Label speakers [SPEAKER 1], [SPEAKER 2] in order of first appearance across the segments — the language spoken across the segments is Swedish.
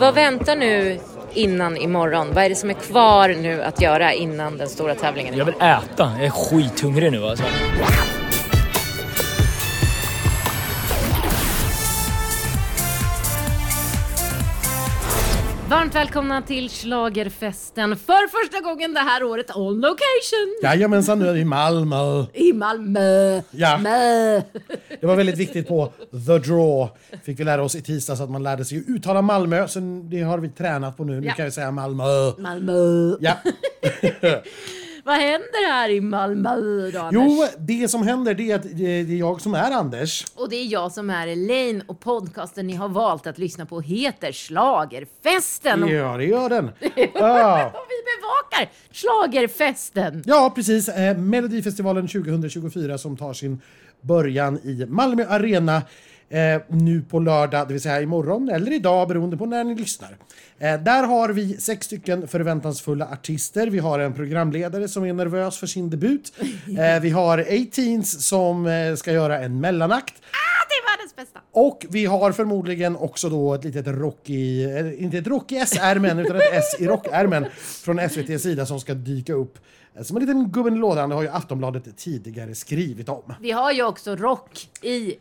[SPEAKER 1] Vad väntar nu innan imorgon? Vad är det som är kvar nu att göra innan den stora tävlingen?
[SPEAKER 2] Jag vill äta. Jag är skithungrig nu alltså.
[SPEAKER 1] Varmt välkomna till Schlagerfesten för första gången det här året on location
[SPEAKER 3] Jajamensan, nu är vi i Malmö.
[SPEAKER 1] i Malmö.
[SPEAKER 3] Ja.
[SPEAKER 1] Mö.
[SPEAKER 3] Det var väldigt viktigt på The Draw. Fick vi lära oss i tisdags att man lärde sig uttala Malmö, så det har vi tränat på nu. Nu
[SPEAKER 1] Ja.
[SPEAKER 3] kan vi säga Malmö.
[SPEAKER 1] Malmö.
[SPEAKER 3] Ja.
[SPEAKER 1] Vad händer här i Malmö då, Anders?
[SPEAKER 3] Jo, det som händer det är att det är jag som är Anders.
[SPEAKER 1] Och det är jag som är Elaine och podcasten ni har valt att lyssna på heter Schlagerfesten. Och
[SPEAKER 3] Ja, det gör den. Ja,
[SPEAKER 1] och vi bevakar Schlagerfesten.
[SPEAKER 3] ja precis. Eh, Melodifestivalen 2024 som tar sin början i Malmö Arena eh, nu på lördag, det vill säga imorgon eller idag beroende på när ni lyssnar. Eh, där har vi sex stycken förväntansfulla artister. Vi har en programledare som är nervös för sin debut. Eh, vi har 18s som eh, ska göra en mellanakt.
[SPEAKER 1] Ah, det är världens bästa.
[SPEAKER 3] Och vi har förmodligen också då ett litet rock i, eh, inte ett rock i S-ärmen utan ett S i rockärmen från SVTs sida som ska dyka upp. Eh, Som en liten gubben i lådan, det har ju Aftonbladet tidigare skrivit om.
[SPEAKER 1] Vi har ju också rock i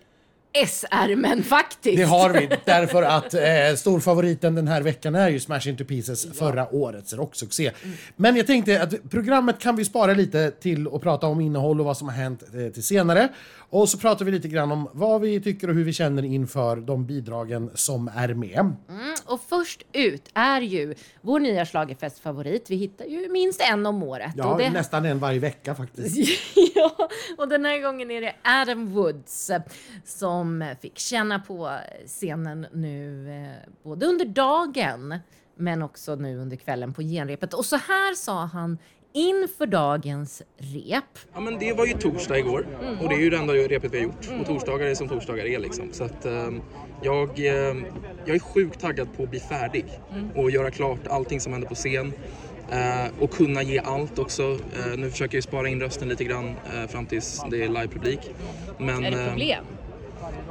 [SPEAKER 1] S-ärmen faktiskt.
[SPEAKER 3] Det har vi, därför att eh, storfavoriten den här veckan är ju Smash Into Pieces, förra årets rocksuccé. Men jag tänkte att programmet kan vi spara lite till att prata om innehåll och vad som har hänt eh, till senare. Och så pratar vi lite grann om vad vi tycker och hur vi känner inför de bidragen som är med.
[SPEAKER 1] Mm, och först ut är ju vår nya schlagerfestfavorit. Vi hittar ju minst en om året.
[SPEAKER 3] Ja,
[SPEAKER 1] det...
[SPEAKER 3] nästan en varje vecka faktiskt.
[SPEAKER 1] ja, och den här gången är det Adam Woods som fick känna på scenen nu eh, både under dagen men också nu under kvällen på genrepet. Och så här sa han inför dagens rep.
[SPEAKER 4] Ja men det var ju torsdag igår och det är ju det enda repet vi har gjort. Och torsdagar är som torsdagar är liksom. Så att ehm, jag, ehm, jag är sjukt taggad på att bli färdig och göra klart allting som händer på scen. Eh, och kunna ge allt också. Eh, nu försöker jag spara in rösten lite grann eh, fram tills det är livepublik. Men,
[SPEAKER 1] Är det
[SPEAKER 4] ehm,
[SPEAKER 1] problem?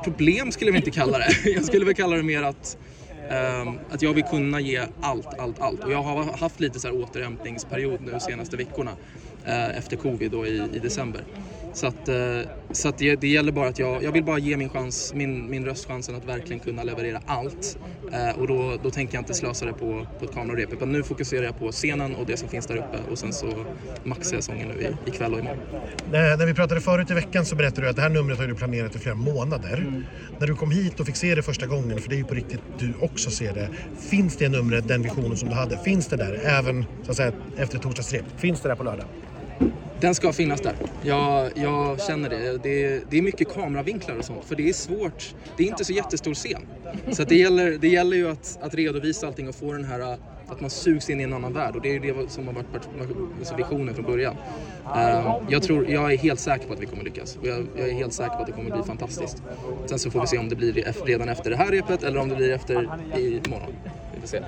[SPEAKER 4] problem skulle vi inte kalla det. Jag skulle väl kalla det mer att, Ehm, att jag vill kunna ge allt, allt, allt. Och jag har haft lite så här återhämtningsperiod nu de senaste veckorna eh, efter covid då i, i december. Så att, eh, så att det, det gäller bara att jag, jag vill bara ge min, chans, min, min röst chansen att verkligen kunna leverera allt. Eh, och då, då tänker jag inte slösa det på, på ett kamerarep utan nu fokuserar jag på scenen och det som finns där uppe och sen så maxar jag sången nu i, ikväll och imorgon.
[SPEAKER 5] När, när vi pratade förut i veckan så berättade du att det här numret har du planerat i flera månader. När du kom hit och fick se det första gången, för det är ju på riktigt du också ser det. Finns det numret, den visionen som du hade, finns det där även så att säga, efter torsdagsrep? Finns det där på lördag?
[SPEAKER 4] Den ska finnas där. Jag, jag känner det. det. är- Det är mycket kameravinklar och sånt för det är svårt. Det är inte så jättestor scen. Så att det, gäller, det gäller ju att, att redovisa allting och få den här äh, att man sugs in i en annan värld och det är ju det som har varit alltså visionen från början. Äh, jag, tror, jag är helt säker på att vi kommer lyckas och jag, jag är helt säker på att det kommer bli fantastiskt. Sen så får vi se om det blir redan efter det här repet eller om det blir efter imorgon. Vi får se.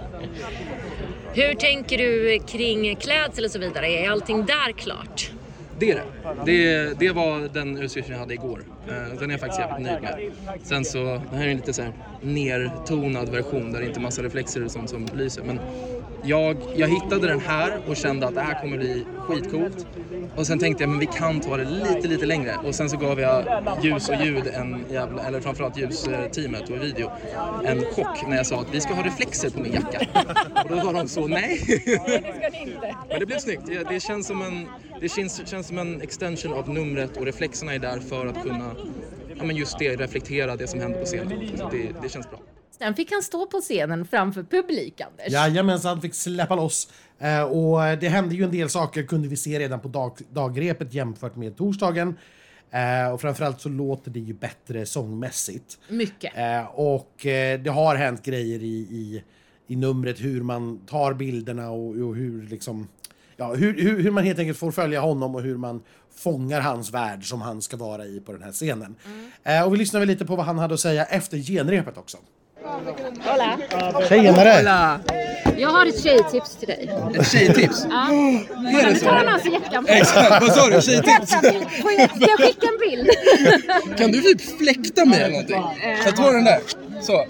[SPEAKER 1] Hur tänker du kring klädsel och så vidare? Är allting där klart?
[SPEAKER 4] Det är det. Det, det var den utstyrseln jag hade igår. Eh, den är jag faktiskt jävligt nöjd med. Sen så, det här är en lite så här nertonad version där det inte är massa reflexer och sånt som lyser. Men jag, jag hittade den här och kände att det här kommer bli skitcoolt. Och sen tänkte jag, men vi kan ta det lite, lite längre. Och sen så gav jag ljus och ljud, en jävla, eller framförallt ljusteamet och video, en chock när jag sa att vi ska ha reflexer på min jacka. Och då var de så, nej. Men det blev snyggt. Det, det, känns som en, det känns, känns som en extension av numret och reflexerna är där för att kunna ja, men just det, reflektera det som händer på scenen. Det, det känns bra.
[SPEAKER 1] Sen fick han stå på scenen framför publik, Anders.
[SPEAKER 3] Jajamensan, fick släppa loss. Eh, och det hände ju en del saker kunde vi se redan på dag, dagrepet jämfört med torsdagen. Eh, och framförallt så låter det ju bättre sångmässigt.
[SPEAKER 1] Mycket.
[SPEAKER 3] Eh, och eh, det har hänt grejer i, i, i numret hur man tar bilderna och, och hur liksom Ja, hur, hur, hur man helt enkelt får följa honom och hur man fångar hans värld som han ska vara i på den här scenen. Eh, och vi lyssnar väl lite på vad han hade att säga efter genrepet också.
[SPEAKER 5] Tjenare!
[SPEAKER 1] Jag har ett tjejtips till dig.
[SPEAKER 4] Ett tjejtips!
[SPEAKER 1] Ja. Nu tar han alltså jackan på.
[SPEAKER 4] Exakt, vad sa du? Tjejtips?
[SPEAKER 1] Ska jag skicka en bild?
[SPEAKER 4] Kan du typ fläkta mig eller någonting? Så jag tar den där. Så.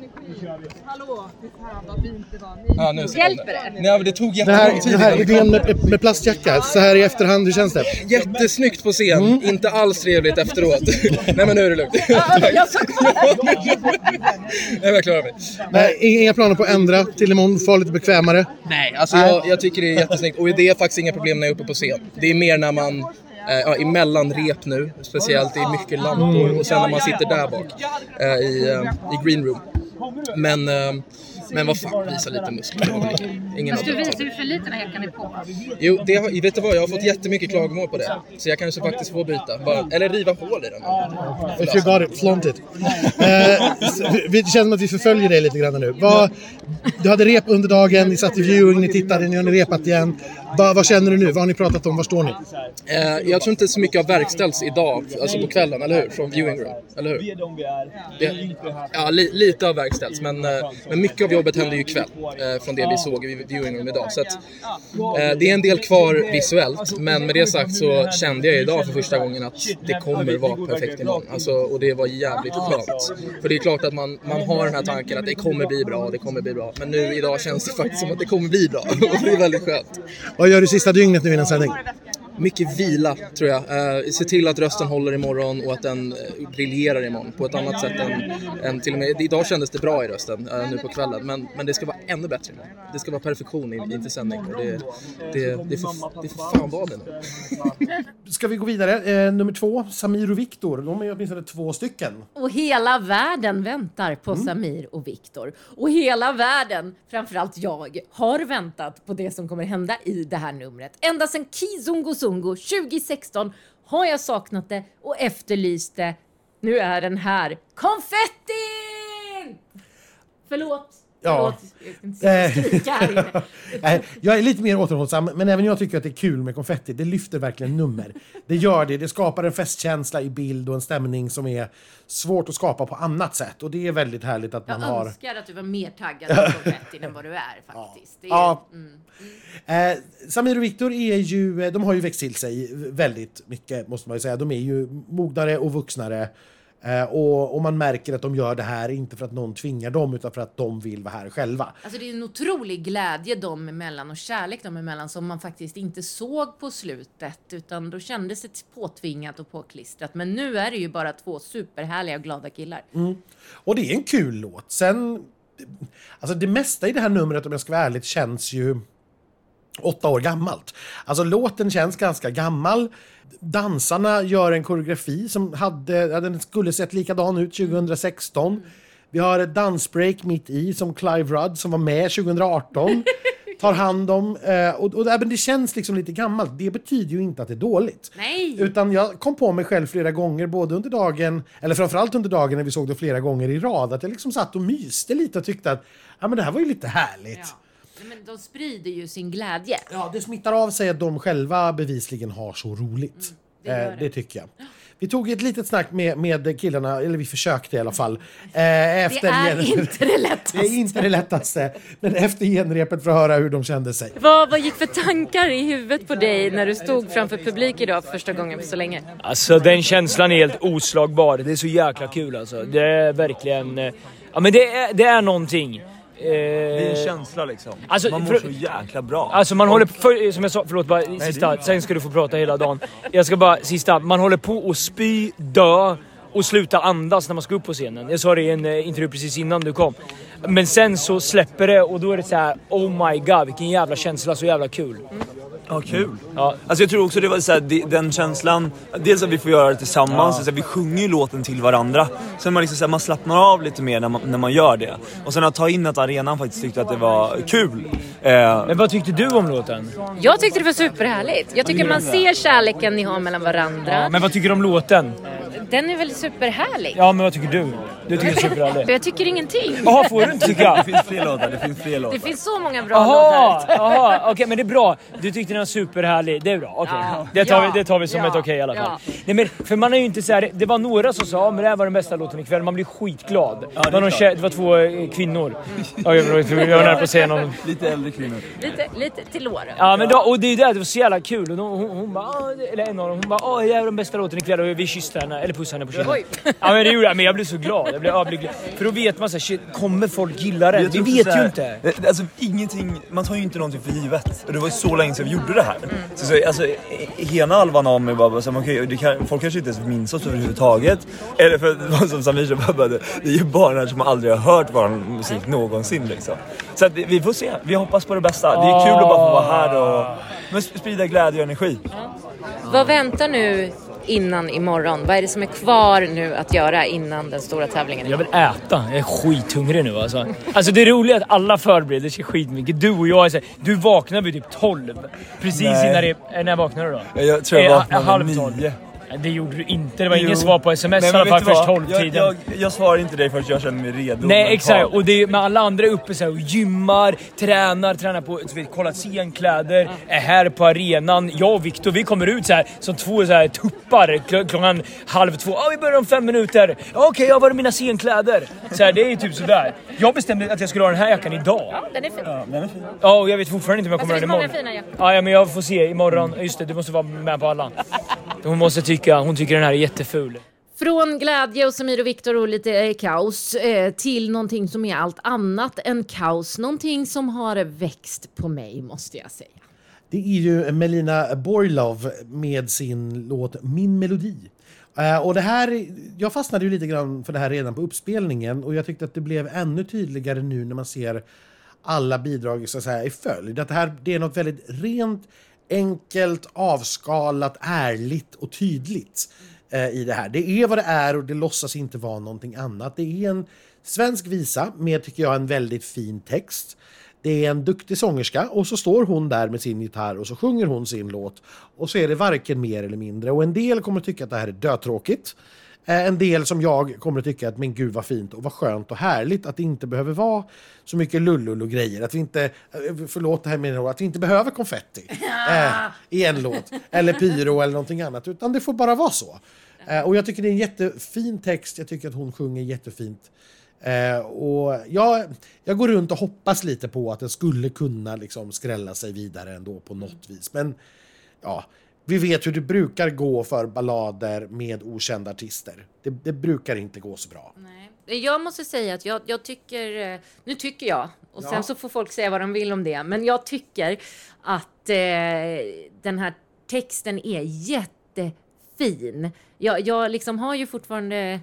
[SPEAKER 4] Ja, nu
[SPEAKER 1] Hjälper det?
[SPEAKER 4] Nej, men det tog
[SPEAKER 5] Den här,
[SPEAKER 4] jättelång tid.
[SPEAKER 5] den här idén med, med plastjacka, så här i efterhand, hur känns det?
[SPEAKER 4] Jättesnyggt på scen,
[SPEAKER 5] Mm.
[SPEAKER 4] inte alls trevligt efteråt. Nej men nu är det lugnt. Nej, jag klarar mig.
[SPEAKER 5] Nej, inga planer på att ändra till imorgon, få lite bekvämare.
[SPEAKER 4] Nej, alltså jag, jag tycker det är jättesnyggt och det är faktiskt inga problem när jag är uppe på scen. Det är mer när man ja, emellan rep nu, speciellt det är mycket lampor och sen när man sitter där bak eh, i, eh, i green room. Men, eh, men vad fan, visa lite muskler. var Ingen
[SPEAKER 1] Fast du visar ju för lite när jackan är på.
[SPEAKER 4] Jo, det har, vet du vad? Jag har fått jättemycket klagomål på det. Så jag kanske faktiskt får byta. Bara, eller riva hål i den.
[SPEAKER 5] If you got it, flaunt it. Eh, det känns som att vi förföljer dig lite grann nu. Vad, du hade rep under dagen, ni satt i viewing, ni tittade, nu har ni repat igen. Vad, vad känner du nu? Vad har ni pratat om? Var står ni?
[SPEAKER 4] Eh, jag tror inte så mycket har verkställts idag, alltså på kvällen, eller hur? Från viewing room, eller hur? Det, ja, li, lite har verkställts, men, eh, men mycket av jobbet hände ju ikväll eh, från det vi såg i viewing room idag. Så att, eh, det är en del kvar visuellt, men med det sagt så kände jag idag för första gången att det kommer vara perfekt imorgon. Alltså, och det var jävligt skönt. För det är klart att man, man har den här tanken att det kommer bli bra, det kommer bli bra. Men nu idag känns det faktiskt som att det kommer bli bra. Och det är väldigt skönt.
[SPEAKER 5] Vad gör du sista dygnet nu innan sändning?
[SPEAKER 4] Mycket vila tror jag. Eh, se till att rösten håller imorgon och att den eh, briljerar imorgon på ett annat sätt än, än till och med... Idag kändes det bra i rösten eh, nu på kvällen men, men det ska vara ännu bättre imorgon. Det ska vara perfektion in- inför sändning och det, det, det, får, det får fan vara det nu.
[SPEAKER 3] Ska vi gå vidare? Eh, nummer två, Samir och Viktor. De är åtminstone två stycken.
[SPEAKER 1] Och hela världen väntar på Samir och Viktor. Och hela världen, framförallt jag, har väntat på det som kommer hända i det här numret. Ända sedan Kizungo Zungo 2016 har jag saknat det och efterlyst det. Nu är den här. Konfettin! Förlåt.
[SPEAKER 3] Ja.
[SPEAKER 1] Förlåt. Jag.
[SPEAKER 3] Nej, jag är lite mer återhållsam, men även jag tycker att det är kul med konfetti. Det lyfter verkligen nummer. Det gör det. Det skapar en festkänsla i bild och en stämning som är svårt att skapa på annat sätt. Och det är väldigt härligt att man
[SPEAKER 1] Jag
[SPEAKER 3] har...
[SPEAKER 1] önskar att du var mer taggad på konfettin än vad du är faktiskt. Det är,
[SPEAKER 3] Ja.
[SPEAKER 1] mm.
[SPEAKER 3] Eh, Samir och Viktor är ju, eh, de har ju växt till sig väldigt mycket måste man ju säga. De är ju mognare och vuxnare. Eh, och, och man märker att de gör det här inte för att någon tvingar dem utan för att de vill vara här själva.
[SPEAKER 1] Alltså det är en otrolig glädje dem emellan och kärlek dem emellan som man faktiskt inte såg på slutet utan då kändes det påtvingat och påklistrat. Men nu är det ju bara två superhärliga och glada killar.
[SPEAKER 3] Och det är en kul låt. Sen, alltså det mesta i det här numret om jag ska vara ärlig känns ju åtta år gammalt. Alltså låten känns ganska gammal. Dansarna gör en koreografi som hade, ja, den skulle sett likadan ut 2016. Vi har ett dansbreak mitt i som Clive Rudd som var med 2018 tar hand om. Eh, och, och, det känns liksom lite gammalt. Det betyder ju inte att det är dåligt.
[SPEAKER 1] Nej!
[SPEAKER 3] Utan jag kom på mig själv flera gånger, både under dagen, eller framförallt under dagen när vi såg det flera gånger i rad, att jag liksom satt och myste lite och tyckte att ja, men det här var ju lite härligt.
[SPEAKER 1] Ja. Men de sprider ju sin glädje.
[SPEAKER 3] Ja, det smittar av sig att de själva bevisligen har så roligt.
[SPEAKER 1] det gör
[SPEAKER 3] eh,
[SPEAKER 1] det.
[SPEAKER 3] det tycker jag. Vi tog ett litet snack med, med killarna, eller vi försökte i alla fall. Eh, efter
[SPEAKER 1] Det är
[SPEAKER 3] gen-
[SPEAKER 1] inte det lättaste.
[SPEAKER 3] det är inte det lättaste. Men efter genrepet för att höra hur de kände sig.
[SPEAKER 1] Vad, vad gick för tankar i huvudet på dig när du stod framför publik idag för första gången på så länge?
[SPEAKER 2] Alltså den känslan är helt oslagbar. Det är så jäkla kul alltså. Det är verkligen... eh, Ja men det är, det är någonting.
[SPEAKER 6] Det är en
[SPEAKER 2] Eh,
[SPEAKER 6] känsla liksom.
[SPEAKER 2] Alltså,
[SPEAKER 6] man mår
[SPEAKER 2] för-
[SPEAKER 6] så jäkla bra.
[SPEAKER 2] Alltså man håller för, som jag sa, förlåt bara sista, sen ska du få prata hela dagen. Jag ska bara, sista, man håller på att spy, dö och sluta andas när man ska upp på scenen. Jag sa det i en eh, intervju precis innan du kom. Men sen så släpper det och då är det så här: oh my god vilken jävla känsla, så jävla kul.
[SPEAKER 6] Ja, kul.
[SPEAKER 2] Ja.
[SPEAKER 6] Alltså jag tror också det var så här, den känslan, dels att vi får göra det tillsammans, så här, vi sjunger ju låten till varandra. Sen man, liksom, så här, man slappnar av lite mer när man, när man gör det. Och sen att ta in att arenan faktiskt tyckte att det var kul. Eh,
[SPEAKER 2] Men vad tyckte du om låten?
[SPEAKER 1] Jag tyckte det var superhärligt. Jag tycker man ser kärleken ni har mellan varandra.
[SPEAKER 2] Men vad tycker du om låten?
[SPEAKER 1] Den är väl superhärlig?
[SPEAKER 2] Ja men vad tycker du? Du tycker det är superhärligt?
[SPEAKER 1] Jag tycker ingenting.
[SPEAKER 2] Jaha, får du inte tycka?
[SPEAKER 6] det finns fler låtar, det finns fler
[SPEAKER 1] Det
[SPEAKER 6] låtar.
[SPEAKER 1] finns så många bra
[SPEAKER 2] Jaha,
[SPEAKER 1] låtar.
[SPEAKER 2] jaha, okej men det är bra. Du tyckte den var superhärlig, det är bra. Okej.
[SPEAKER 1] Ja.
[SPEAKER 2] Det, tar
[SPEAKER 1] Ja.
[SPEAKER 2] vi, det tar vi som
[SPEAKER 1] Ja.
[SPEAKER 2] ett okej i alla fall.
[SPEAKER 1] Ja.
[SPEAKER 2] Nej, men, för man är ju inte så här, det var några som sa men det här var den bästa låten ikväll, man blir skitglad.
[SPEAKER 6] Ja, det
[SPEAKER 2] det, var någon tjej, det var två eh, kvinnor. Ja, jag, var nära på att säga någon.
[SPEAKER 6] Lite äldre kvinnor.
[SPEAKER 1] Lite, lite till åren.
[SPEAKER 2] Ja men då, och det är det, det var så jävla kul. Och då, hon, hon bara, eller en av dem, hon bara åh det här var den bästa låten ikväll och vi kysste henne, eller pussa henne på kinden. Ja men det gjorde jag, men jag blev så glad. Jag blev överlycklig. För då vet man såhär, shit, kommer folk gilla den?
[SPEAKER 6] Jag
[SPEAKER 2] Vi vet
[SPEAKER 6] här-
[SPEAKER 2] ju inte.
[SPEAKER 6] det- Alltså ingenting, man tar ju inte någonting för givet. Och det var ju så länge sedan vi gjorde det här. Så, så, alltså, ena halvan av mig bara, så, ju- det kan, folk kanske inte ens minns oss överhuvudtaget. Eller för som Samir sa, bara, det är ju barn här som aldrig har hört vår musik någonsin liksom. Så att, vi får se, vi hoppas på det bästa. Det är kul att bara få vara här och men sprida glädje och energi.
[SPEAKER 1] Vad väntar nu innan imorgon? Vad är det som är kvar nu att göra innan den stora tävlingen?
[SPEAKER 2] Jag vill äta. Jag är skithungrig nu alltså. Alltså det roliga är att alla förbereder sig skitmycket. Du och jag är såhär, Du vaknar vid typ 12. Precis
[SPEAKER 6] Nej.
[SPEAKER 2] innan det... Eh, när vaknar du då?
[SPEAKER 6] Jag tror jag, jag
[SPEAKER 2] vaknar
[SPEAKER 6] vid
[SPEAKER 2] 9. Det gjorde du inte. Det var ingen svar på sms
[SPEAKER 6] Nej,
[SPEAKER 2] i alla fall först
[SPEAKER 6] vad?
[SPEAKER 2] 12-tiden.
[SPEAKER 6] Jag, jag, jag svarar inte dig förrän jag känner mig redo.
[SPEAKER 2] Nej exakt, och det är, men alla andra är uppe så här, och gymmar, tränar, tränar på, du vet, kollar scenkläder, är här på arenan. Jag och Viktor vi kommer ut så här som två så här, tuppar kl- klockan halv två. Ja vi börjar om fem minuter. Ja, Okej, jag var mina scenkläder. Så här, det är ju typ sådär. Jag bestämde att jag skulle ha den här jackan idag.
[SPEAKER 1] Den är fin.
[SPEAKER 6] Ja, den är fin.
[SPEAKER 2] Ja, och jag vet fortfarande inte om jag kommer
[SPEAKER 1] Alltså,
[SPEAKER 2] ha
[SPEAKER 1] det
[SPEAKER 2] den
[SPEAKER 1] finns många
[SPEAKER 2] imorgon.
[SPEAKER 1] fina jackor.
[SPEAKER 2] Ja, ja, men jag får se imorgon. Just det, du måste vara med på alla. Hon måste tycka, hon tycker den här är jätteful.
[SPEAKER 1] Från glädje och Samir och Viktor och lite eh, kaos eh, till någonting som är allt annat än kaos. Någonting som har växt på mig måste jag säga.
[SPEAKER 3] Det är ju Melina Borlov med sin låt Min melodi. Eh, och det här, jag fastnade ju lite grann för det här redan på uppspelningen och jag tyckte att det blev ännu tydligare nu när man ser alla bidrag så att säga, i följd. Att det här det är något väldigt rent, enkelt, avskalat, ärligt och tydligt eh, i det här. Det är vad det är och det låtsas inte vara någonting annat. Det är en svensk visa med, tycker jag, en väldigt fin text. Det är en duktig sångerska och så står hon där med sin gitarr och så sjunger hon sin låt. Och så är det varken mer eller mindre. Och en del kommer tycka att det här är dötråkigt. Eh, En del som jag kommer att tycka att men gud vad fint och vad skönt och härligt att det inte behöver vara så mycket lullull och grejer. Att vi inte, eh, förlåt det här med att vi inte behöver konfetti eh, i en låt. Eller pyro eller någonting annat. Utan det får bara vara så. Eh, och jag tycker det är en jättefin text. Jag tycker att hon sjunger jättefint. Eh, och jag, jag går runt och hoppas lite på att den skulle kunna liksom skrälla sig vidare ändå på något vis. Men ja, vi vet hur det brukar gå för ballader med okända artister. Det, det brukar inte gå så bra.
[SPEAKER 1] Nej. Jag måste säga att jag, jag tycker, eh, nu tycker jag, och sen
[SPEAKER 3] Ja.
[SPEAKER 1] så får folk säga vad de vill om det, men jag tycker att eh, den här texten är jättefin. Jag, jag liksom har ju fortfarande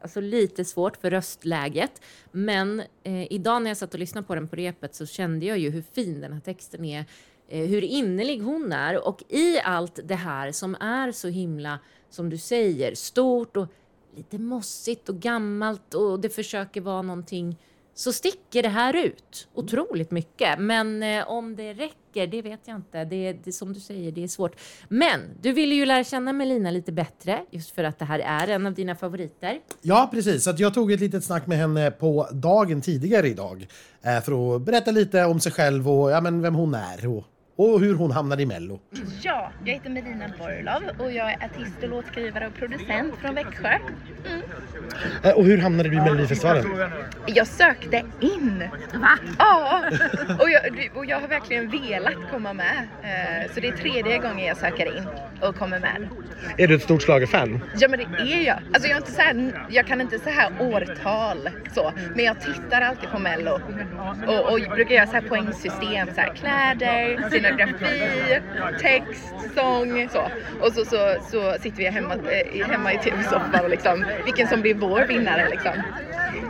[SPEAKER 1] alltså, lite svårt för röstläget, men eh, idag när jag satt och lyssnade på den på repet så kände jag ju hur fin den här texten är, Eh, hur innerlig hon är och i allt det här som är så himla, som du säger, stort och lite mossigt och gammalt och det försöker vara någonting så sticker det här ut otroligt mycket. Men eh, om det räcker, det vet jag inte. Det är, det som du säger, det är svårt. Men du ville ju lära känna Melina lite bättre, just för att det här är en av dina favoriter.
[SPEAKER 3] Ja, precis. Så att jag tog ett litet snack med henne på dagen tidigare idag. Eh, för att berätta lite om sig själv och ja, men vem hon är och, och hur hon hamnade i Mello.
[SPEAKER 7] Ja, jag heter Melina Borlov och jag är artist och låtskrivare och producent från Växjö.
[SPEAKER 3] Eh, och hur hamnade du i Melodifestivalen?
[SPEAKER 7] Jag sökte in. Va? Ja, och jag, och jag har verkligen velat komma med. Eh, Så det är tredje gången jag söker in och kommer med.
[SPEAKER 3] Är du ett stort schlagerfan?
[SPEAKER 7] Ja men det är jag. Alltså jag, är inte så här, jag kan inte så här årtal så, men jag tittar alltid på mello och, och brukar göra så här poängsystem, så här kläder, scenografi, text, sång så. Och så, så, så sitter vi hemma, eh, hemma i tv-soffan och liksom vilken som blir vår vinnare liksom.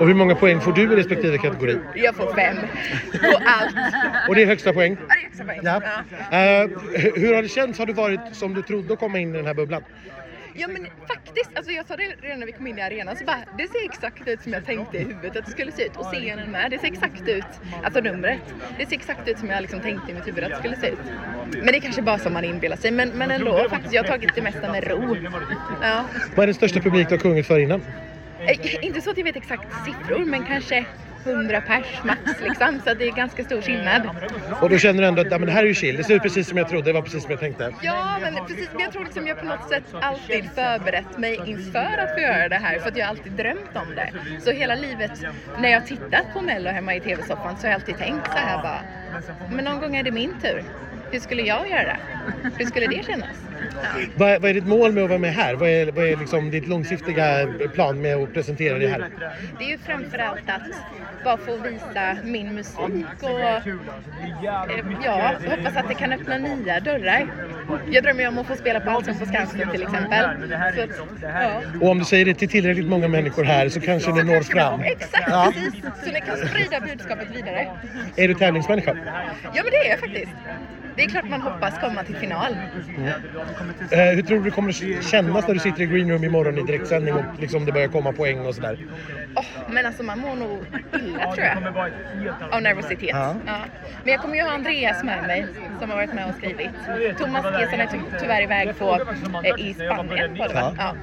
[SPEAKER 3] Och hur många poäng får du i respektive kategori?
[SPEAKER 7] Jag får fem på allt.
[SPEAKER 3] Och det är högsta poäng?
[SPEAKER 7] Ja, det är extra poäng.
[SPEAKER 3] Ja.
[SPEAKER 7] Ja.
[SPEAKER 3] Eh, hur har det känts? Har du varit som du trodde att komma in i den här bubblan?
[SPEAKER 7] Ja men faktiskt, alltså jag sa det redan när vi kom in i arenan så bara det ser exakt ut som jag tänkte i huvudet att det skulle se ut och scenen med, det ser exakt ut, alltså numret, det ser exakt ut som jag liksom tänkte i mitt huvud att det skulle se ut. Men det är kanske bara som man inbillar sig men, men ändå faktiskt, jag har tagit det mesta med ro. Ja.
[SPEAKER 3] Vad är den största publik du har sjungit för innan?
[SPEAKER 7] Eh, Inte så att jag vet exakt siffror men kanske 100 pers max liksom så det är ganska stor skillnad.
[SPEAKER 3] Och då känner du ändå att ja, men det här är ju chill, det ser ut precis som jag trodde, det var precis som jag tänkte.
[SPEAKER 7] Ja, men precis. Men jag tror liksom jag på något sätt alltid förberett mig inför att få göra det här för att jag alltid drömt om det. Så hela livet när jag tittat på Mello hemma i tv-soffan så har jag alltid tänkt så här bara, men någon gång är det min tur. Hur skulle jag göra? Hur skulle det kännas?
[SPEAKER 5] Vad, vad är ditt mål med att vara med här? Vad är, vad är liksom ditt långsiktiga plan med att presentera det här?
[SPEAKER 7] Det är ju framförallt att bara få visa min musik och ja, hoppas att det kan öppna nya dörrar. Jag drömmer ju om att få spela på Allsång på Skansen till exempel. Så ja.
[SPEAKER 5] Och om du säger det till tillräckligt många människor här så kanske det når fram.
[SPEAKER 7] Exakt,
[SPEAKER 5] Ja.
[SPEAKER 7] precis. Så ni kan sprida budskapet vidare.
[SPEAKER 5] Är du tävlingsmänniska?
[SPEAKER 7] Ja men det är jag faktiskt. Det är klart man hoppas komma till final.
[SPEAKER 5] Eh, hur tror du det kommer kännas när du sitter i green room imorgon i direktsändning och liksom det börjar komma poäng och sådär?
[SPEAKER 7] Åh, men alltså man mår nog illa tror jag. Av nervositet.
[SPEAKER 5] Ja.
[SPEAKER 7] Ja. Men jag kommer ju ha Andreas med mig som har varit med och skrivit. Thomas Gesson är ty tyvärr iväg på, eh, i Spanien var det va? Ja.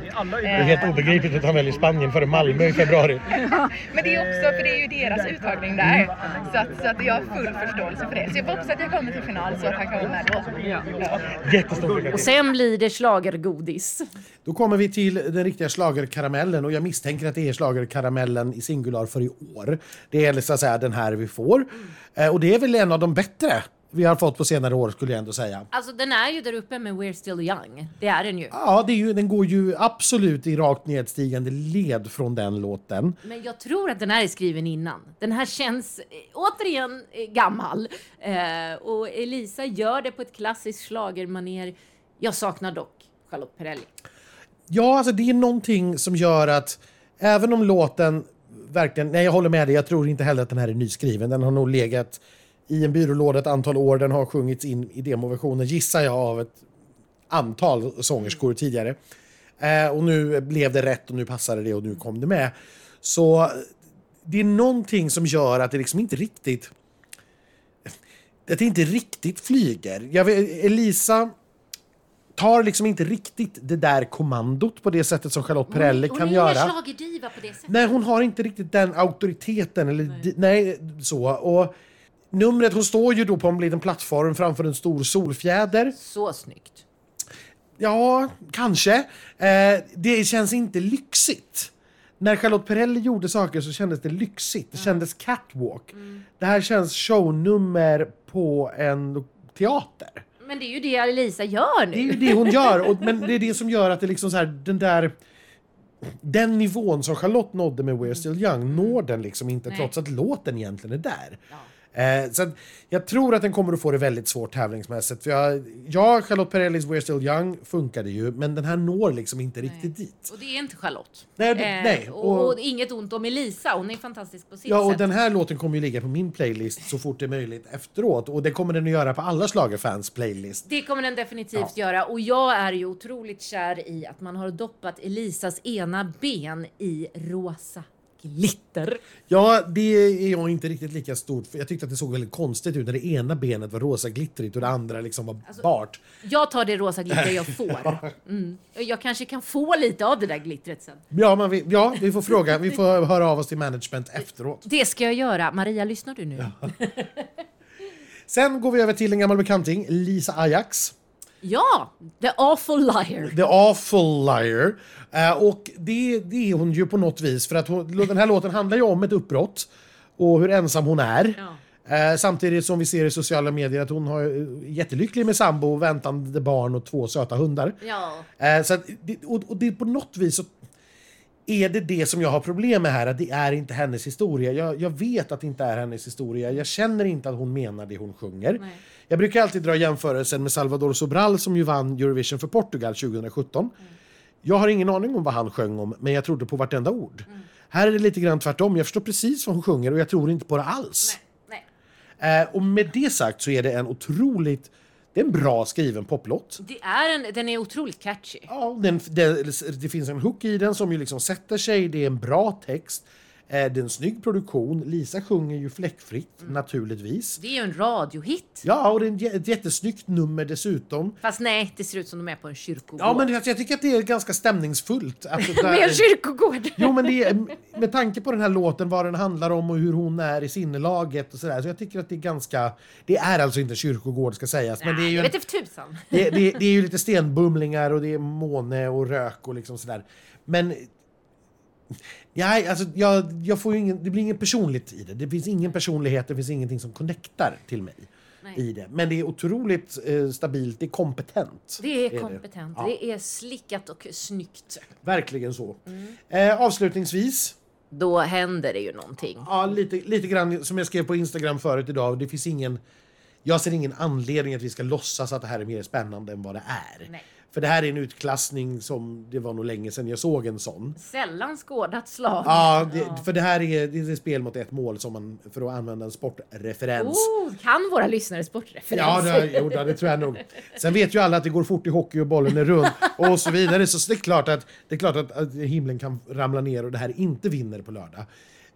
[SPEAKER 5] Det är helt
[SPEAKER 7] Eh,
[SPEAKER 5] obegripligt att han väljer Spanien före Malmö i februari.
[SPEAKER 7] Men det är också, för det är ju deras uttagning där. Så att, så att jag har full förståelse för det. Så jag hoppas att jag kommer till final så att han kan vara med då. Ja.
[SPEAKER 5] Jättestor lycka
[SPEAKER 1] Och
[SPEAKER 5] till.
[SPEAKER 1] sen blir det schlagergodis.
[SPEAKER 3] Då kommer vi till den riktiga schlagerkaramellen och jag misstänker att det är schlagerkaramellen i singular för i år. Det är så att säga den här vi får. Eh, Och det är väl en av de bättre vi har fått på senare år skulle jag ändå säga.
[SPEAKER 1] Alltså den är ju där uppe med We're Still Young. Det är den ju.
[SPEAKER 3] Ja, det är ju, den går ju absolut i rakt nedstigande led från den låten.
[SPEAKER 1] Men jag tror att den här är skriven innan. Den här känns eh, återigen eh, gammal. Eh, och Elisa gör det på ett klassiskt schlagermanér. Jag saknar dock Charlotte Perrelli.
[SPEAKER 3] Ja, alltså det är någonting som gör att även om låten verkligen... Nej, jag håller med dig. Jag tror inte heller att den här är nyskriven. Den har nog legat i en byrålåda ett antal år. Den har sjungits in i demoversionen, gissar jag, av ett antal sångerskor tidigare. Eh, och nu blev det rätt och nu passade det och nu kom det med. Så det är någonting som gör att det liksom inte riktigt... Att det inte riktigt flyger. Vet, Elisa tar liksom inte riktigt det där kommandot på det sättet som Charlotte Perrelli
[SPEAKER 1] hon
[SPEAKER 3] kan
[SPEAKER 1] är ingen
[SPEAKER 3] göra.
[SPEAKER 1] schlagerdiva på det sättet.
[SPEAKER 3] Nej, hon har inte riktigt den auktoriteten. Eller nej. nej, så. Och numret, hon står ju då på en liten plattform framför en stor solfjäder.
[SPEAKER 1] Så snyggt.
[SPEAKER 3] Ja, kanske. Eh, det känns inte lyxigt. När Charlotte Perrelli gjorde saker så kändes det lyxigt. Det kändes catwalk. Det här känns shownummer på en teater.
[SPEAKER 1] Men det är ju det Elisa gör
[SPEAKER 3] Det är ju
[SPEAKER 1] nu.
[SPEAKER 3] det hon gör, och, men det är det som gör att det liksom så här, den där... Den nivån som Charlotte nådde med We're Still Young når den liksom inte
[SPEAKER 1] Nej.
[SPEAKER 3] trots att låten egentligen är där. Eh, så jag tror att den kommer att få det väldigt svårt tävlingsmässigt. För jag, ja, Charlotte Perrellis We're Still Young funkade ju, men den här når liksom inte riktigt dit.
[SPEAKER 1] Och det är inte Charlotte.
[SPEAKER 3] Nej, det- nej,
[SPEAKER 1] och,
[SPEAKER 3] och-
[SPEAKER 1] och inget ont om Elisa, hon är fantastisk på sitt
[SPEAKER 3] Ja, och
[SPEAKER 1] sätt.
[SPEAKER 3] den här låten kommer ju ligga på min playlist så fort det är möjligt efteråt. Och det kommer den att göra på alla schlagerfans playlist.
[SPEAKER 1] Det kommer den definitivt göra och jag är ju otroligt kär i att man har doppat Elisas ena ben i rosa glitter.
[SPEAKER 3] Ja, det är jag inte riktigt lika stort för. Jag tyckte att det såg väldigt konstigt ut när det ena benet var rosa glittrigt och det andra liksom var
[SPEAKER 1] Alltså-
[SPEAKER 3] bart.
[SPEAKER 1] Jag tar det rosa glitter jag får. Mm. Jag kanske kan få lite av det där glittret sen.
[SPEAKER 3] Ja, man, vi- ja, vi får fråga. Vi får höra av oss till management efteråt.
[SPEAKER 1] Det ska jag göra. Maria, lyssnar du nu? Ja,
[SPEAKER 3] Sen går vi över till en gammal bekanting, Lisa Ajax.
[SPEAKER 1] The Awful Liar.
[SPEAKER 3] The Awful Liar. Eh, och det, det är hon ju på något vis för att hon, den här låten handlar ju om ett uppbrott och hur ensam hon är. Eh, samtidigt som vi ser i sociala medier att hon har eh, jättelycklig med sambo, väntande barn och två söta hundar.
[SPEAKER 1] Ja.
[SPEAKER 3] Eh, så att, och, och det på något vis så är det det som jag har problem med här, att det är inte hennes historia. Jag, jag vet att det inte är hennes historia. Jag känner inte att hon menar det hon sjunger.
[SPEAKER 1] Nej.
[SPEAKER 3] Jag brukar alltid dra jämförelsen med Salvador Sobral som ju vann Eurovision för Portugal 2017. Jag har ingen aning om vad han sjöng om, men jag trodde på vartenda ord. Här är det lite grann tvärtom. Jag förstår precis vad hon sjunger och jag tror inte på det alls.
[SPEAKER 1] Nej. Nej.
[SPEAKER 3] Eh, och med det sagt så är det en otroligt... Det är en bra skriven poplåt.
[SPEAKER 1] Det är en, den är otroligt catchy.
[SPEAKER 3] Ja, den, det, det finns en hook i den som ju liksom sätter sig. Det är en bra text. Eh, det är en snygg produktion. Lisa sjunger ju fläckfritt, naturligtvis.
[SPEAKER 1] Det är ju en radiohit.
[SPEAKER 3] Ja, och det är en, ett jättesnyggt nummer dessutom.
[SPEAKER 1] Fast nej, det ser ut som de är på en kyrkogård.
[SPEAKER 3] Ja, men det, jag tycker att det är ganska stämningsfullt. Där-
[SPEAKER 1] Med en kyrkogård.
[SPEAKER 3] Jo, men är, med tanke på den här låten, vad den handlar om och hur hon är i sinnelaget och sådär. Så jag tycker att det är ganska... Det är alltså inte kyrkogård ska sägas, men det är ju
[SPEAKER 1] Jag
[SPEAKER 3] en,
[SPEAKER 1] vet för tusan.
[SPEAKER 3] det, det, det är ju lite stenbumlingar och det är måne och rök och liksom sådär. Men... Nej, alltså jag, jag får ingen, det blir inget personligt i det. Det finns ingen personlighet, det finns ingenting som connectar till mig. i det. Men det är otroligt eh, stabilt, det är kompetent.
[SPEAKER 1] Det är kompetent,
[SPEAKER 3] Ja.
[SPEAKER 1] det är slickat och snyggt.
[SPEAKER 3] Verkligen så. Eh, avslutningsvis,
[SPEAKER 1] Då händer det ju någonting.
[SPEAKER 3] ja, lite, lite grann som jag skrev på Instagram förut idag, det finns ingen... Jag ser ingen anledning att vi ska låtsas att det här är mer spännande än vad det är.
[SPEAKER 1] Nej.
[SPEAKER 3] För det här är en utklassning som, det var nog länge sedan jag såg en sån.
[SPEAKER 1] Sällan skådat slag.
[SPEAKER 3] Ja, det, för det här är, det är ett spel mot ett mål som man, för att använda en sportreferens.
[SPEAKER 1] Oh, kan våra lyssnare
[SPEAKER 3] Ja,
[SPEAKER 1] sportreferenser?
[SPEAKER 3] det, jo, det tror jag nog. Sen vet ju alla att det går fort i hockey och bollen är rund och så vidare. Så det är klart att, det är klart att, att himlen kan ramla ner och det här inte vinner på lördag.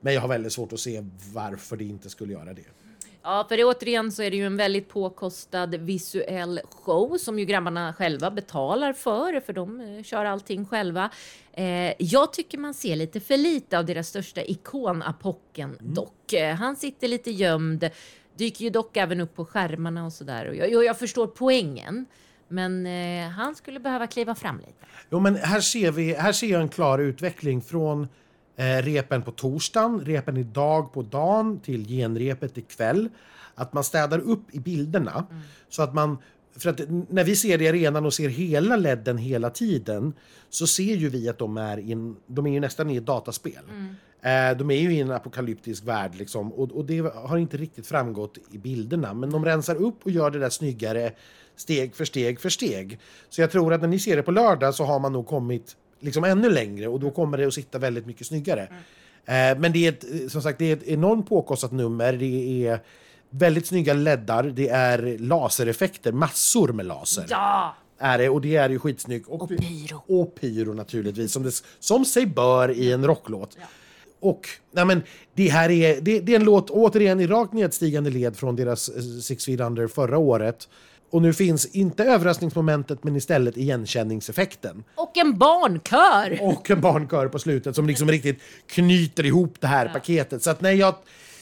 [SPEAKER 3] Men jag har väldigt svårt att se varför det inte skulle göra det.
[SPEAKER 1] Ja, för det, återigen så är det ju en väldigt påkostad visuell show som ju grabbarna själva betalar för, för de eh, kör allting själva. Eh, jag tycker man ser lite för lite av deras största ikon, Apocken, dock. Eh, han sitter lite gömd, dyker ju dock även upp på skärmarna och sådär. Och jag, jag, jag förstår poängen, men eh, han skulle behöva kliva fram lite.
[SPEAKER 3] Jo, men här ser, vi, här ser jag en klar utveckling från eh, repen på torsdagen, repen idag på dagen till genrepet ikväll. Att man städar upp i bilderna så att man för att när vi ser det i arenan och ser hela ledden hela tiden så ser ju vi att de är, i en, de är ju nästan i ett dataspel. Eh, de är ju i en apokalyptisk värld liksom, och, och det har inte riktigt framgått i bilderna. Men de rensar upp och gör det där snyggare steg för steg för steg. Så jag tror att när ni ser det på lördag så har man nog kommit liksom ännu längre och då kommer det att sitta väldigt mycket snyggare. Eh, men det är ett, som sagt det är ett enormt påkostat nummer. Det är väldigt snygga leddar, det är lasereffekter, massor med laser.
[SPEAKER 1] Ja!
[SPEAKER 3] Är det, och det är ju skitsnyggt. Och,
[SPEAKER 1] pyro.
[SPEAKER 3] Och pyro naturligtvis, som, det, som sig bör i en rocklåt. Och nej men, det här är, det, det är en låt återigen i rakt nedstigande led från deras eh, Six Feet Under förra året. Och nu finns inte överraskningsmomentet men istället igenkänningseffekten.
[SPEAKER 1] Och en barnkör!
[SPEAKER 3] Och en barnkör på slutet som liksom riktigt knyter ihop det här paketet. Så att nej, jag,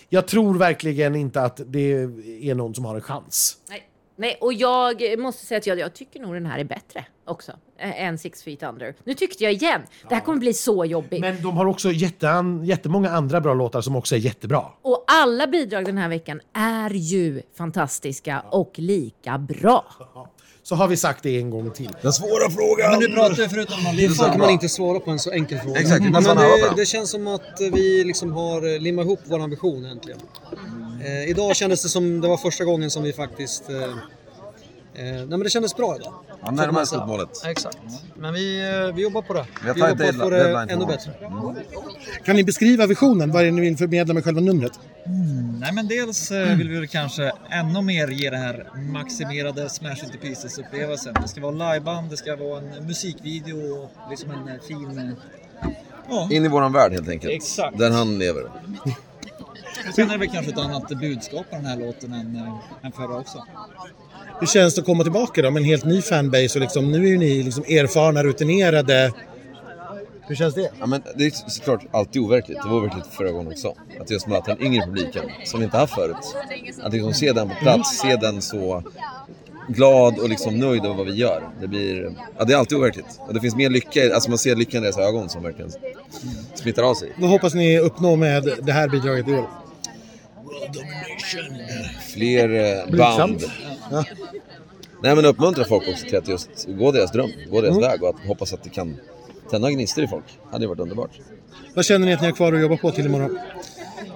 [SPEAKER 3] jag tror verkligen inte att det är någon som har en chans.
[SPEAKER 1] Nej. Nej, och jag måste säga att jag, jag tycker nog den här är bättre också eh, än Six Feet Under. Nu tyckte jag igen. Det här kommer bli så jobbigt.
[SPEAKER 3] Men de har också jättean, jättemånga andra bra låtar som också är jättebra.
[SPEAKER 1] Och alla bidrag den här veckan är ju fantastiska och lika bra.
[SPEAKER 3] Så har vi sagt det en gång till.
[SPEAKER 6] Den svåra frågan!
[SPEAKER 8] Men du pratar ju förut om att det fan kan man inte svara på en så enkel fråga.
[SPEAKER 6] Exakt, det
[SPEAKER 8] men det, det känns som att vi liksom har eh, limmat ihop vår ambition äntligen. Eh, idag kändes det som det var första gången som vi faktiskt... Eh, nej men det kändes bra idag.
[SPEAKER 6] Ja, närmare slutmålet.
[SPEAKER 8] Ja, exakt. Men vi, eh, vi jobbar på det.
[SPEAKER 6] Vi
[SPEAKER 8] Vi jobbar
[SPEAKER 6] tagit
[SPEAKER 8] på
[SPEAKER 6] deadline
[SPEAKER 8] det ännu bättre.
[SPEAKER 3] Kan ni beskriva visionen? Vad är det ni vill förmedla med själva numret?
[SPEAKER 9] Nej men dels eh, vill vi kanske ännu mer ge det här maximerade Smash Into Pieces upplevelsen. Det ska vara liveband, det ska vara en musikvideo och liksom en eh, fin... eh, Ja,
[SPEAKER 6] In i våran värld helt enkelt.
[SPEAKER 9] Exakt.
[SPEAKER 6] Där han lever.
[SPEAKER 9] Och sen är det väl kanske ett annat budskap på den här låten än, eh, än förra också.
[SPEAKER 3] Hur känns det att komma tillbaka då med en helt ny fanbase och liksom, nu är ju ni liksom erfarna, rutinerade. Hur känns det?
[SPEAKER 6] Ja, men det är såklart alltid overkligt. Det var overkligt förra gången också. Att just möta den yngre publiken, som vi inte haft förut. Att liksom se den på plats, se den så glad och liksom nöjd över vad vi gör. Det blir... Ja, det är alltid overkligt. Och det finns mer lycka, alltså man ser lyckan i deras ögon som verkligen smittar av sig.
[SPEAKER 3] Vad hoppas ni uppnå med det här bidraget i år?
[SPEAKER 6] Fler eh, band.
[SPEAKER 3] Ja.
[SPEAKER 6] Nej men uppmuntra folk också till att just gå deras dröm, gå deras väg och att hoppas att det kan tända gnistor i folk. Det hade ju varit underbart.
[SPEAKER 3] Vad känner ni att ni har kvar att jobba på till imorgon?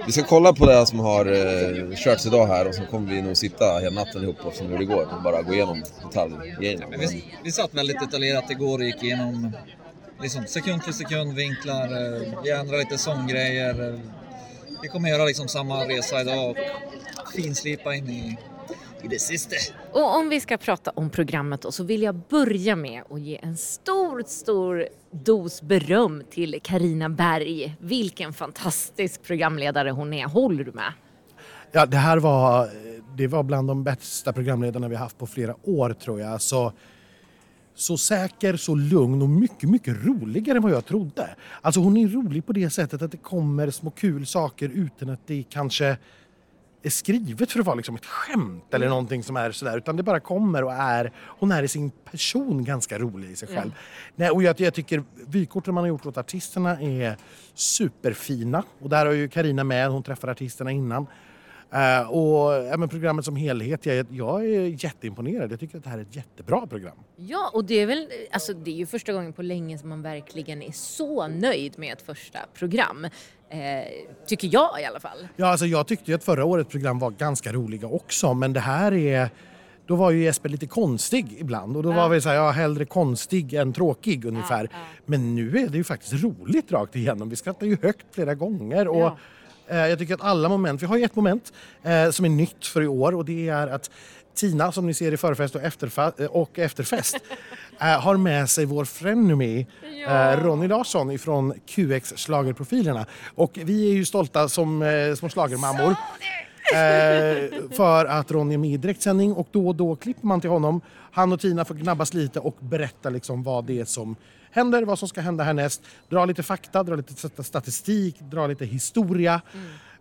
[SPEAKER 6] Vi ska kolla på det som har eh, körts idag här och så kommer vi nog sitta hela natten ihop och som vi gjorde igår och bara gå igenom detaljgrejerna.
[SPEAKER 9] Men vi, vi satt väldigt detaljerat igår och gick igenom liksom, sekund för sekund vinklar, eh, vi ändrade lite sånggrejer. Vi kommer göra liksom samma resa idag och finslipa in i, i det sista.
[SPEAKER 1] Och om vi ska prata om programmet då, så vill jag börja med att ge en stor, stor dos beröm till Karina Berg. Vilken fantastisk programledare hon är. Håller du med?
[SPEAKER 3] Ja, det här var, det var bland de bästa programledarna vi haft på flera år tror jag. Så, så säker, så lugn och mycket, mycket roligare än vad jag trodde. Alltså hon är rolig på det sättet att det kommer små kul saker utan att det kanske är skrivet för att vara liksom ett skämt eller någonting som är sådär. Utan det bara kommer och är, hon är i sin person ganska rolig i sig själv. Nej, och jag, jag tycker vykorten man har gjort åt artisterna är superfina. Och där har ju Karina med, hon träffar artisterna innan. Eh, och ja, men programmet som helhet, jag, jag är jätteimponerad. Jag tycker att det här är ett jättebra program.
[SPEAKER 1] Ja, och det är väl, alltså det är ju första gången på länge som man verkligen är så nöjd med ett första program. Eh, tycker jag i alla fall.
[SPEAKER 3] Ja, alltså jag tyckte ju att förra årets program var ganska roliga också, men det här är... Då var ju Jesper lite konstig ibland och då var vi så här, ja hellre konstig än tråkig ungefär. Men nu är det ju faktiskt roligt rakt igenom. Vi skrattar ju högt flera gånger och
[SPEAKER 1] Ja.
[SPEAKER 3] Jag tycker att alla moment, vi har ju ett moment eh, som är nytt för i år och det är att Tina som ni ser i förfest och, efterfa- eh, och efterfest eh, har med sig vår frenemy eh, Ronny Larsson ifrån QX Schlagerprofilerna. Och vi är ju stolta som eh, små schlagermammor. Eh, för att Ronny är med i direktsändning och då och då klipper man till honom. Han och Tina får gnabbas lite och berätta liksom vad det är som händer, vad som ska hända härnäst. Dra lite fakta, dra lite statistik, dra lite historia.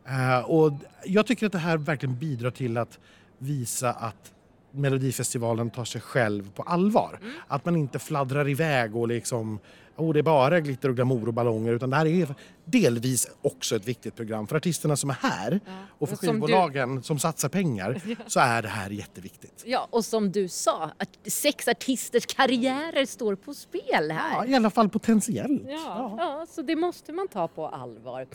[SPEAKER 3] Eh, och jag tycker att det här verkligen bidrar till att visa att Melodifestivalen tar sig själv på allvar. Att man inte fladdrar iväg och liksom Oh, det är bara glitter och glamour och ballonger utan det här är delvis också ett viktigt program för artisterna som är här och för
[SPEAKER 1] Och som du-
[SPEAKER 3] skivbolagen som satsar pengar så är det här jätteviktigt.
[SPEAKER 1] Ja, och som du sa, att sex artisters karriärer står på spel här.
[SPEAKER 3] Ja, I alla fall potentiellt.
[SPEAKER 1] Ja, ja, så det måste man ta på allvar.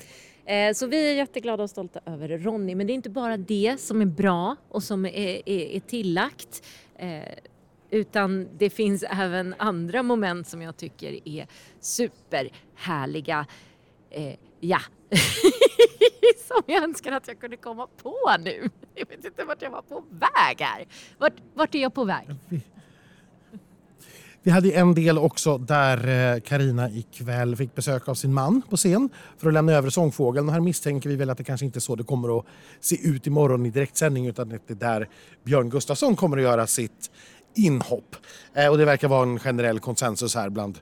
[SPEAKER 1] Eh, så vi är jätteglada och stolta över Ronny, men det är inte bara det som är bra och som är, är, är tillagt. Eh, utan det finns även andra moment som jag tycker är superhärliga. Eh, ja, som jag önskar att jag kunde komma på nu. Jag vet inte vart jag var på väg här. Vart, vart är jag på väg?
[SPEAKER 3] Vi hade en del också där eh, Karina ikväll fick besök av sin man på scen för att lämna över sångfågeln. Och här misstänker vi väl att det kanske inte är så det kommer att se ut imorgon i direktsändning utan att det är där Björn Gustafsson kommer att göra sitt inhopp. Eh, och det verkar vara en generell konsensus här bland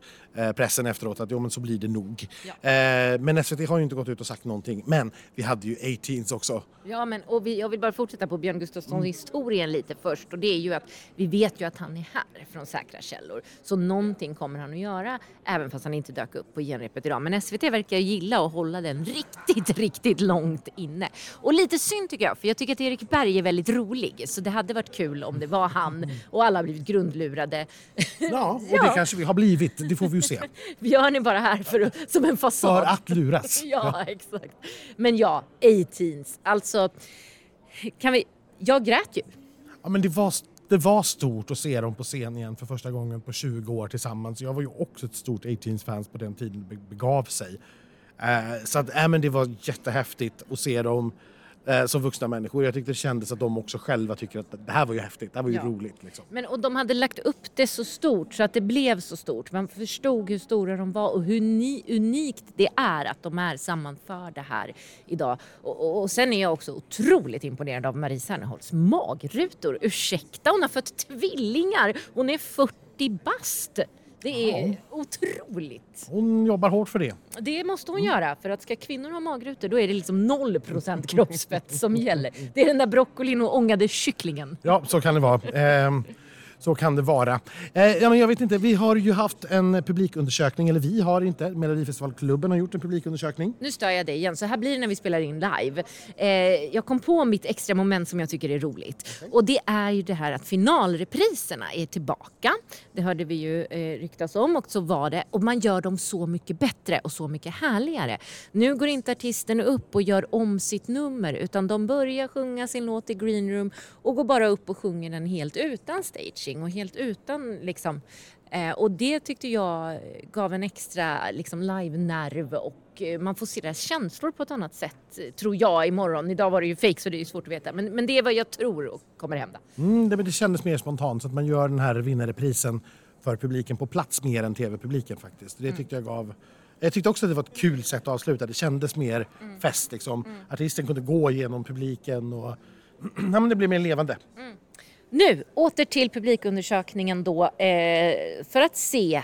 [SPEAKER 3] pressen efteråt att jo, men så blir det nog. Eh, men SVT har ju inte gått ut och sagt någonting. Men vi hade ju 18s också.
[SPEAKER 1] Ja, men och vi, jag vill bara fortsätta på Björn Gustafssons historien lite först och det är ju att vi vet ju att han är här från säkra källor. Så någonting kommer han att göra även fast han inte dök upp på genrepet idag. Men SVT verkar gilla att hålla den riktigt, riktigt långt inne. Och lite synd tycker jag, för jag tycker att Erik Berg är väldigt rolig. Så det hade varit kul om det var han och alla blivit grundlurade.
[SPEAKER 3] Ja, och det kanske vi har blivit. Det får vi ju se.
[SPEAKER 1] Björn är bara här för, att- som en fasad.
[SPEAKER 3] För att luras.
[SPEAKER 1] Ja, exakt. Men ja, 18s. Alltså, kan vi... Jag grät ju.
[SPEAKER 3] Ja, men det, var, det var stort att se dem på scen igen för första gången på 20 år tillsammans. Jag var ju också ett stort 18s-fans på den tiden det begav sig. Eh, så att, äh, men det var jättehäftigt att se dem eh, som vuxna människor. Jag tyckte det kändes att de också själva tycker att det här var ju häftigt, det här var ju
[SPEAKER 1] Ja.
[SPEAKER 3] roligt. Liksom.
[SPEAKER 1] Men, och de hade lagt upp det så stort så att det blev så stort. Man förstod hur stora de var och hur ni, unikt det är att de är sammanförda här idag. Och, och, och sen är jag också otroligt imponerad av Marie Serneholtz magrutor. Ursäkta, hon har fött tvillingar. Hon är 40 bast. Det är otroligt.
[SPEAKER 3] Hon jobbar hårt för det.
[SPEAKER 1] Det måste hon göra för att ska kvinnor ha magrutor då är det liksom 0% kroppsfett som gäller. Det är den där broccolin och ångade kycklingen.
[SPEAKER 3] Ja, så kan det vara. Ehm, så kan det vara. Eh, ja, men jag vet inte, vi har ju haft en publikundersökning, eller vi har inte, Melodifestivalklubben har gjort en publikundersökning.
[SPEAKER 1] Nu stör jag dig igen, så här blir det när vi spelar in live. Eh, jag kom på mitt extra moment som jag tycker är roligt. Och det är ju det här att finalrepriserna är tillbaka. Det hörde vi ju eh, ryktas om och så var det. Och man gör dem så mycket bättre och så mycket härligare. Nu går inte artisterna upp och gör om sitt nummer utan de börjar sjunga sin låt i greenroom och går bara upp och sjunger den helt utan staging och helt utan liksom Eh, och det tyckte jag gav en extra liksom, live-nerv och eh, man får se deras känslor på ett annat sätt, tror jag, imorgon. Idag var det ju fake så det är svårt att veta. Men, men det är vad jag tror och kommer hända.
[SPEAKER 3] Mm, det, men det kändes mer spontant så att man gör den här vinnarreprisen för publiken på plats mer än tv-publiken faktiskt. Det tyckte jag gav jag tyckte också att det var ett kul sätt att avsluta. Det kändes mer fest liksom. Artisten kunde gå igenom publiken och ja, men det blev mer levande.
[SPEAKER 1] Nu, åter till publikundersökningen då, eh, för att se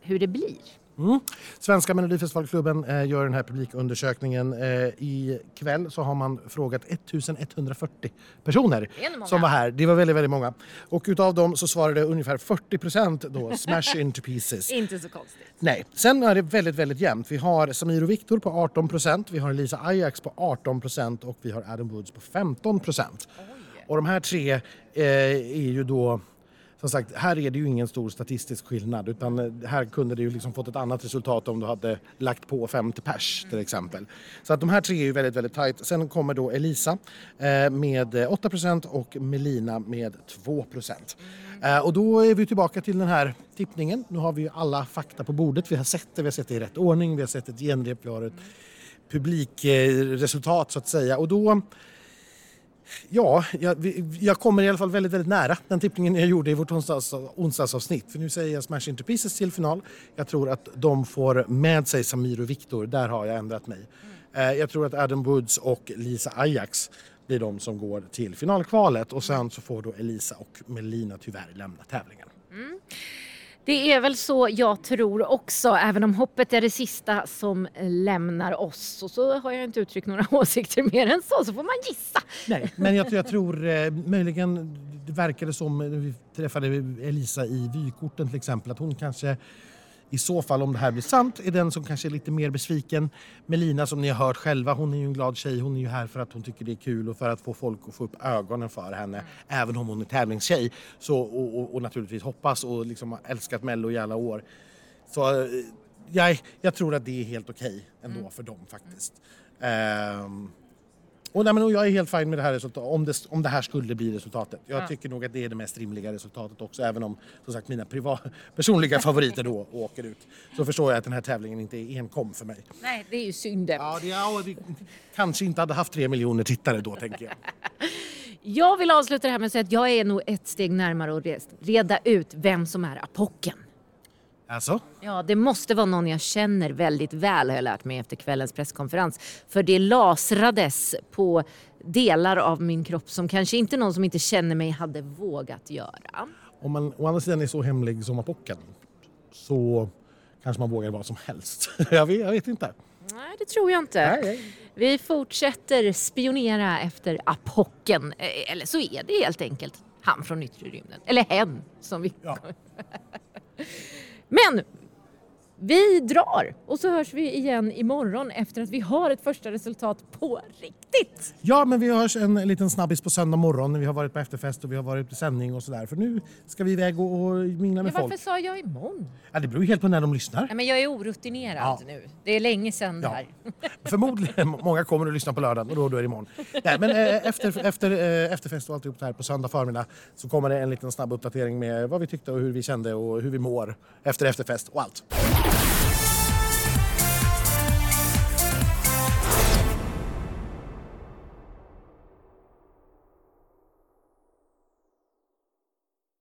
[SPEAKER 1] hur det blir.
[SPEAKER 3] Mm. Svenska Melodifestivalklubben eh, gör den här publikundersökningen. Eh, I kväll så har man frågat 1140 personer som var här. Det var väldigt, väldigt många. Och utav dem så svarade ungefär 40 procent då smash into pieces.
[SPEAKER 1] Inte så konstigt.
[SPEAKER 3] Nej, sen är det väldigt, väldigt jämnt. Vi har Samir och Viktor på 18 procent, vi har Lisa Ajax på 18 procent och vi har Adam Woods på 15 procent. Och de här tre eh, är ju då som sagt, här är det ju ingen stor statistisk skillnad utan eh, här kunde det ju liksom fått ett annat resultat om du hade lagt på 50 pers till exempel. Så att de här tre är ju väldigt, väldigt tajt. Sen kommer då Elisa eh, med 8% och Melina med 2 eh, Och då är vi tillbaka till den här tippningen. Nu har vi ju alla fakta på bordet. Vi har sett det, vi har sett det i rätt ordning, vi har sett ett genrep, vi har ett publikresultat så att säga. Och då Ja, jag, jag kommer i alla fall väldigt, väldigt nära den tippningen jag gjorde i vårt onsdags, onsdagsavsnitt. För nu säger jag Smash Into Pieces till final. Jag tror att de får med sig Samir och Viktor. Där har jag ändrat mig. Eh, jag tror att Adam Woods och Lisa Ajax blir de som går till finalkvalet. Och sen så får då Elisa och Melina tyvärr lämna tävlingen.
[SPEAKER 1] Det är väl så jag tror också, även om hoppet är det sista som lämnar oss. Och så har jag inte uttryckt några åsikter mer än så, så får man gissa.
[SPEAKER 3] Nej, men jag, jag tror eh, möjligen det verkade som när vi träffade Elisa i vykorten till exempel att hon kanske i så fall om det här blir sant är den som kanske är lite mer besviken. Melina som ni har hört själva, hon är ju en glad tjej. Hon är ju här för att hon tycker det är kul och för att få folk att få upp ögonen för henne. Även om hon är tävlingstjej så, och, och, och naturligtvis hoppas och liksom har älskat Mello i alla år. Så eh, jag, jag tror att det är helt okej ändå för dem faktiskt. Ehm, och, nej, men, och jag är helt fin med det här resultatet, om det, om det här skulle bli resultatet. Jag
[SPEAKER 1] Ja.
[SPEAKER 3] tycker nog att det är det mest rimliga resultatet också, även om som sagt mina priva, personliga favoriter då åker ut. Så förstår jag att den här tävlingen inte är enkom för mig.
[SPEAKER 1] Nej, det är ju synd.
[SPEAKER 3] Ja, det, ja, det kanske inte hade haft tre miljoner tittare då, tänker jag.
[SPEAKER 1] Jag vill avsluta det här med att säga att jag är nog ett steg närmare att reda ut vem som är apocken.
[SPEAKER 3] Alltså?
[SPEAKER 1] Ja, det måste vara någon jag känner väldigt väl har jag lärt mig efter kvällens presskonferens. För det lasrades på delar av min kropp som kanske inte någon som inte känner mig hade vågat göra.
[SPEAKER 3] Om man å andra sidan är så hemlig som apocken så kanske man vågar vad som helst. jag, vet, jag vet inte.
[SPEAKER 1] Nej, det tror jag inte. Vi fortsätter spionera efter apocken. Eh, Eller så är det helt enkelt han från yttre rymden. Eller hen som vi... Men vi drar och så hörs vi igen imorgon efter att vi har ett första resultat på riktigt.
[SPEAKER 3] Ja, men vi hörs en liten snabbis på söndag morgon när vi har varit på efterfest och vi har varit på sändning och sådär. För nu ska vi iväg och, och mingla
[SPEAKER 1] Ja,
[SPEAKER 3] med
[SPEAKER 1] varför
[SPEAKER 3] folk.
[SPEAKER 1] sa jag imorgon?
[SPEAKER 3] Ja, det beror ju helt på när de lyssnar.
[SPEAKER 1] Nej, men jag är orutinerad
[SPEAKER 3] Ja.
[SPEAKER 1] nu. Det är länge sedan det
[SPEAKER 3] Ja.
[SPEAKER 1] här.
[SPEAKER 3] Förmodligen, många kommer att lyssna på lördagen och då, då är det imorgon. Nej, men eh, efter, efter eh, efterfest och alltihop det här på söndag förmiddag så kommer det en liten snabb uppdatering med vad vi tyckte och hur vi kände och hur vi mår efter efterfest och allt.